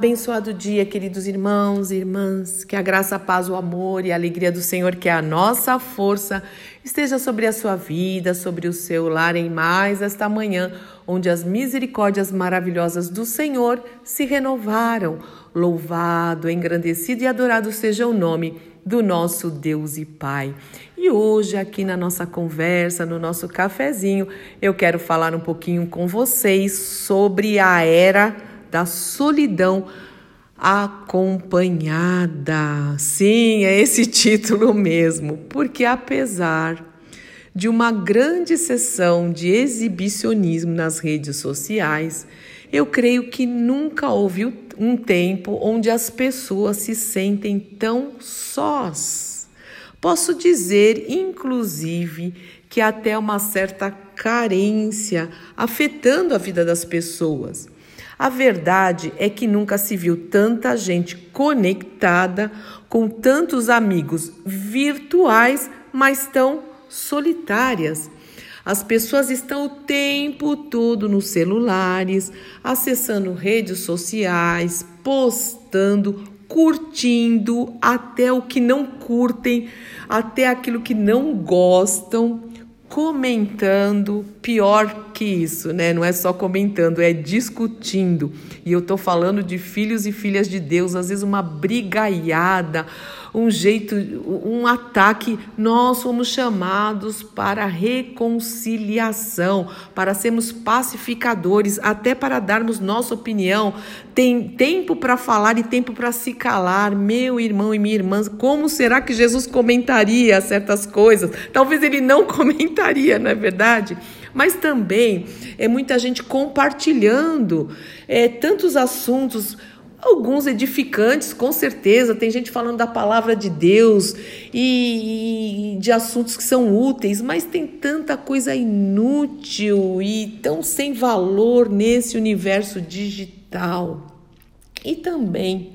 Abençoado dia, queridos irmãos e irmãs, que a graça, a paz, o amor e a alegria do Senhor, que é a nossa força, esteja sobre a sua vida, sobre o seu lar em mais esta manhã, onde as misericórdias maravilhosas do Senhor se renovaram. Louvado, engrandecido e adorado seja o nome do nosso Deus e Pai. E hoje, aqui na nossa conversa, no nosso cafezinho, eu quero falar um pouquinho com vocês sobre a era da solidão acompanhada. Sim, é esse título mesmo, porque apesar de uma grande sessão de exibicionismo nas redes sociais, eu creio que nunca houve um tempo onde as pessoas se sentem tão sós. Posso dizer, inclusive, que até uma certa carência afetando a vida das pessoas. A verdade é que nunca se viu tanta gente conectada com tantos amigos virtuais, mas tão solitárias. As pessoas estão o tempo todo nos celulares, acessando redes sociais, postando, curtindo até o que não curtem, até aquilo que não gostam comentando, pior que isso, né? Não é só comentando, é discutindo. E eu tô falando de filhos e filhas de Deus, às vezes uma brigaiada, um jeito, um ataque. Nós somos chamados para reconciliação, para sermos pacificadores, até para darmos nossa opinião. Tem tempo para falar e tempo para se calar. Meu irmão e minha irmã, como será que Jesus comentaria certas coisas? Talvez ele não comentaria, não é verdade? Mas também é muita gente compartilhando é, tantos assuntos Alguns edificantes, com certeza, tem gente falando da palavra de Deus e, e, de assuntos que são úteis, mas tem tanta coisa inútil e tão sem valor nesse universo digital. E também,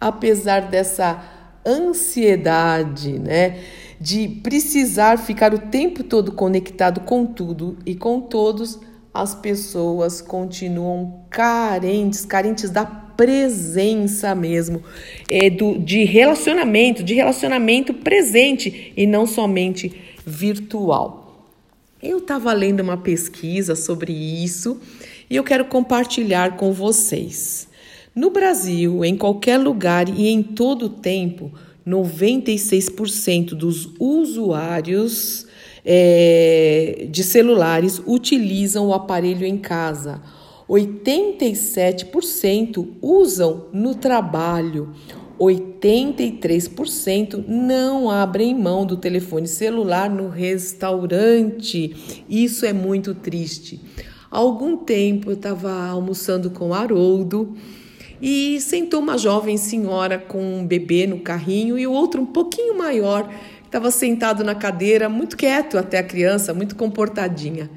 apesar dessa ansiedade, né, de precisar ficar o tempo todo conectado com tudo e com todos, as pessoas continuam carentes, carentes da presença mesmo, é, do, de relacionamento, de relacionamento presente e não somente virtual. Eu estava lendo uma pesquisa sobre isso e eu quero compartilhar com vocês. No Brasil, em qualquer lugar e em todo o tempo, 96% dos usuários é, de celulares utilizam o aparelho em casa 87% usam no trabalho, 83% não abrem mão do telefone celular no restaurante. Isso é muito triste. Há algum tempo eu estava almoçando com o Haroldo e sentou uma jovem senhora com um bebê no carrinho e o outro um pouquinho maior estava sentado na cadeira, muito quieto até a criança, muito comportadinha.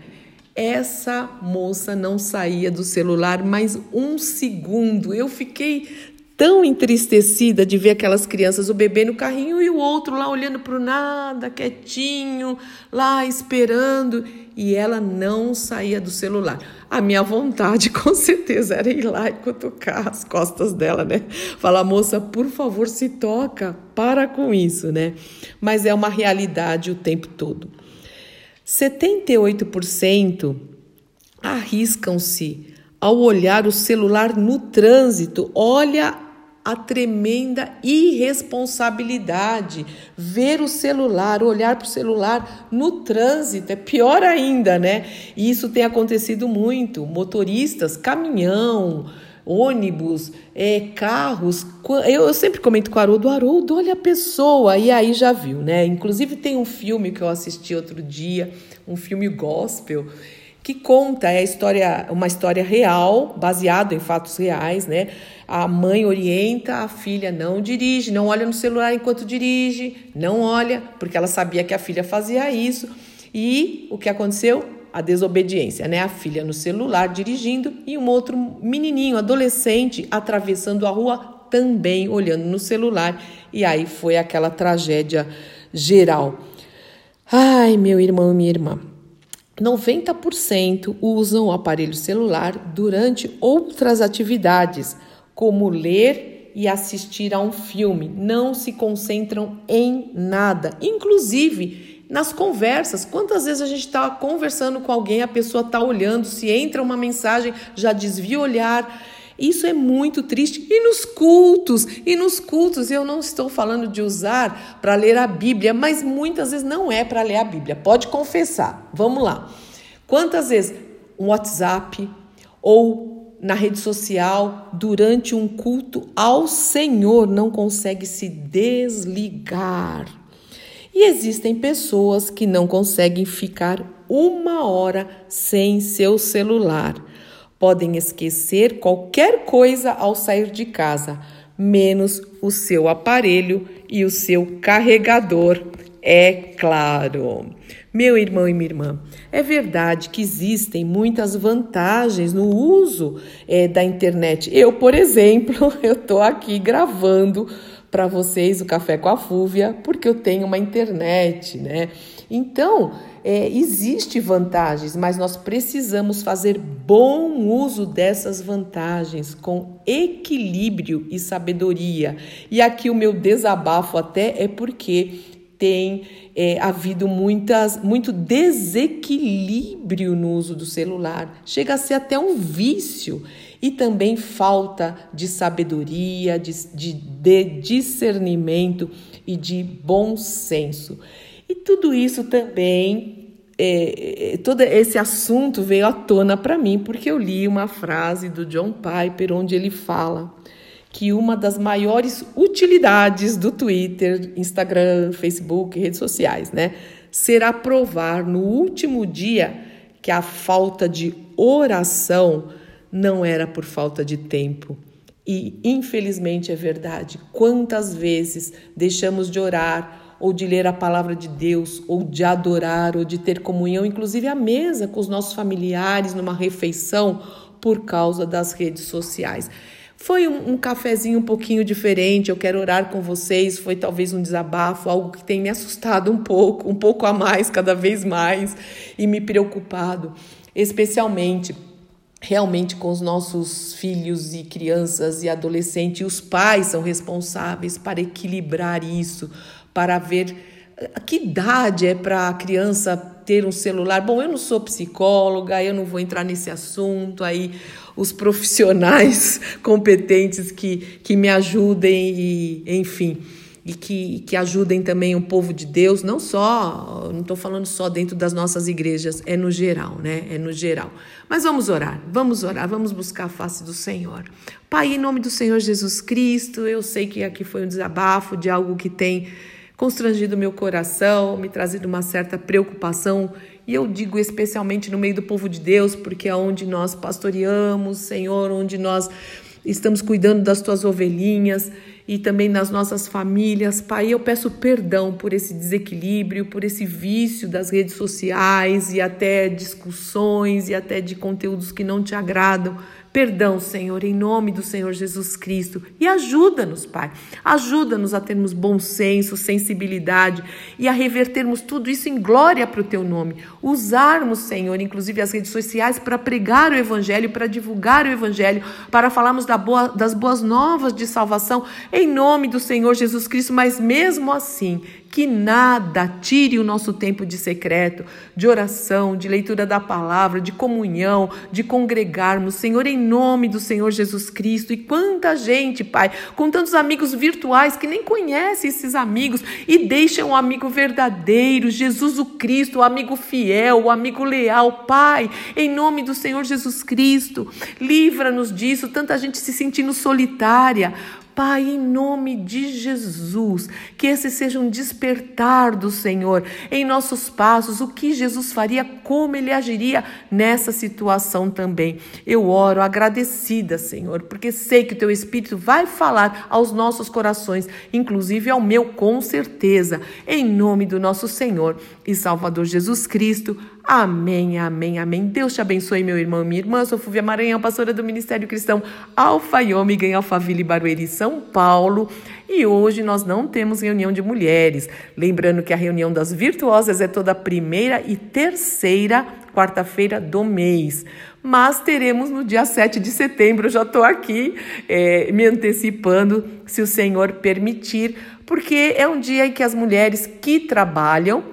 Essa moça não saía do celular mais um segundo. Eu fiquei tão entristecida de ver aquelas crianças, o bebê no carrinho e o outro lá olhando para o nada, quietinho, lá esperando, e ela não saía do celular. A minha vontade, com certeza, era ir lá e cutucar as costas dela, né? Falar, moça, por favor, se toca, para com isso, né? Mas é uma realidade o tempo todo. 78% arriscam-se ao olhar o celular no trânsito. Olha a tremenda irresponsabilidade. Ver o celular, olhar para o celular no trânsito é pior ainda, né? E isso tem acontecido muito. Motoristas, caminhão, ônibus, é, carros. Eu, eu, sempre comento com o Haroldo, Haroldo, olha a pessoa, e aí já viu, né? Inclusive tem um filme que eu assisti outro dia, um filme gospel, que conta é a história, uma história real, baseado em fatos reais, né? A mãe orienta a filha não dirige, não olha no celular enquanto dirige, não olha, porque ela sabia que a filha fazia isso. E o que aconteceu? a desobediência, né? A filha no celular dirigindo e um outro menininho, adolescente, atravessando a rua também olhando no celular. E aí foi aquela tragédia geral. Ai, meu irmão minha irmã. 90% usam o aparelho celular durante outras atividades, como ler e assistir a um filme. Não se concentram em nada, inclusive nas conversas. Quantas vezes a gente está conversando com alguém, a pessoa está olhando, se entra uma mensagem, já desvia o olhar. Isso é muito triste. E nos cultos, e nos cultos, eu não estou falando de usar para ler a Bíblia, mas muitas vezes não é para ler a Bíblia. Pode confessar. Vamos lá. Quantas vezes um WhatsApp ou na rede social durante um culto ao Senhor não consegue se desligar? E existem pessoas que não conseguem ficar uma hora sem seu celular. Podem esquecer qualquer coisa ao sair de casa, menos o seu aparelho e o seu carregador, é claro. Meu irmão e minha irmã, é verdade que existem muitas vantagens no uso é, da internet. Eu, por exemplo, eu estou aqui gravando para vocês o Café com a Fúvia porque eu tenho uma internet, né? Então, é, existe vantagens, mas nós precisamos fazer bom uso dessas vantagens com equilíbrio e sabedoria. E aqui o meu desabafo até é porque tem é, havido muitas, muito desequilíbrio no uso do celular. Chega a ser até um vício. E também falta de sabedoria, de, de, de discernimento e de bom senso. E tudo isso também, é, é, todo esse assunto veio à tona para mim, porque eu li uma frase do John Piper, onde ele fala que uma das maiores utilidades do Twitter, Instagram, Facebook, redes sociais, né, será provar no último dia que a falta de oração não era por falta de tempo. E infelizmente é verdade. Quantas vezes deixamos de orar ou de ler a palavra de Deus, ou de adorar, ou de ter comunhão, inclusive à mesa com os nossos familiares, numa refeição, por causa das redes sociais. Foi um, um, cafezinho um pouquinho diferente. Eu quero orar com vocês. Foi talvez um desabafo, algo que tem me assustado um pouco, um pouco a mais, cada vez mais, e me preocupado, especialmente realmente com os nossos filhos e crianças e adolescentes. E os pais são responsáveis para equilibrar isso, para ver que idade é para a criança ter um celular. Bom, eu não sou psicóloga, eu não vou entrar nesse assunto aí. Os profissionais competentes que, que me ajudem e, enfim, e que, que ajudem também o povo de Deus, não só, não estou falando só dentro das nossas igrejas, é no geral, né? É no geral. Mas vamos orar, vamos orar, vamos buscar a face do Senhor. Pai, em nome do Senhor Jesus Cristo, eu sei que aqui foi um desabafo de algo que tem constrangido meu coração, me trazido uma certa preocupação, e eu digo especialmente no meio do povo de Deus, porque é onde nós pastoreamos, Senhor, onde nós estamos cuidando das tuas ovelhinhas e também nas nossas famílias. Pai, eu peço perdão por esse desequilíbrio, por esse vício das redes sociais e até discussões e até de conteúdos que não te agradam. Perdão, Senhor, em nome do Senhor Jesus Cristo. E ajuda-nos, Pai. Ajuda-nos a termos bom senso, sensibilidade e a revertermos tudo isso em glória para o Teu nome. Usarmos, Senhor, inclusive as redes sociais para pregar o Evangelho, para divulgar o Evangelho, para falarmos da boa, das boas novas de salvação, em nome do Senhor Jesus Cristo. Mas mesmo assim, que nada tire o nosso tempo de secreto, de oração, de leitura da palavra, de comunhão, de congregarmos, Senhor, em nome do Senhor Jesus Cristo. E quanta gente, Pai, com tantos amigos virtuais que nem conhecem esses amigos e deixam o amigo verdadeiro, Jesus o Cristo, o amigo fiel, o amigo leal, Pai, em nome do Senhor Jesus Cristo, livra-nos disso, tanta gente se sentindo solitária. Pai, em nome de Jesus, que esse seja um despertar do Senhor em nossos passos, o que Jesus faria, como ele agiria nessa situação também. Eu oro agradecida, Senhor, porque sei que o teu Espírito vai falar aos nossos corações, inclusive ao meu, com certeza, em nome do nosso Senhor e Salvador Jesus Cristo. Amém, amém, amém. Deus te abençoe, meu irmão e minha irmã. Sou Fúvia Maranhão, pastora do Ministério Cristão Alfa e Ômega em Alphaville, Barueri, São Paulo. E hoje nós não temos reunião de mulheres. Lembrando que a reunião das virtuosas é toda primeira e terceira quarta-feira do mês. mas teremos no dia 7 de setembro. Já estou aqui é, me antecipando, se o Senhor permitir, porque é um dia em que as mulheres que trabalham,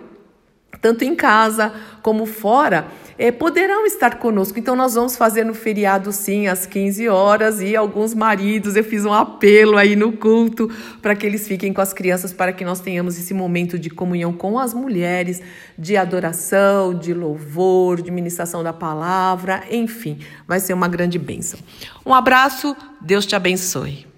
tanto em casa como fora, é, poderão estar conosco. Então, nós vamos fazer no feriado, sim, às 15 horas. E alguns maridos, eu fiz um apelo aí no culto para que eles fiquem com as crianças, para que nós tenhamos esse momento de comunhão com as mulheres, de adoração, de louvor, de ministração da palavra, enfim, vai ser uma grande bênção. Um abraço, Deus te abençoe.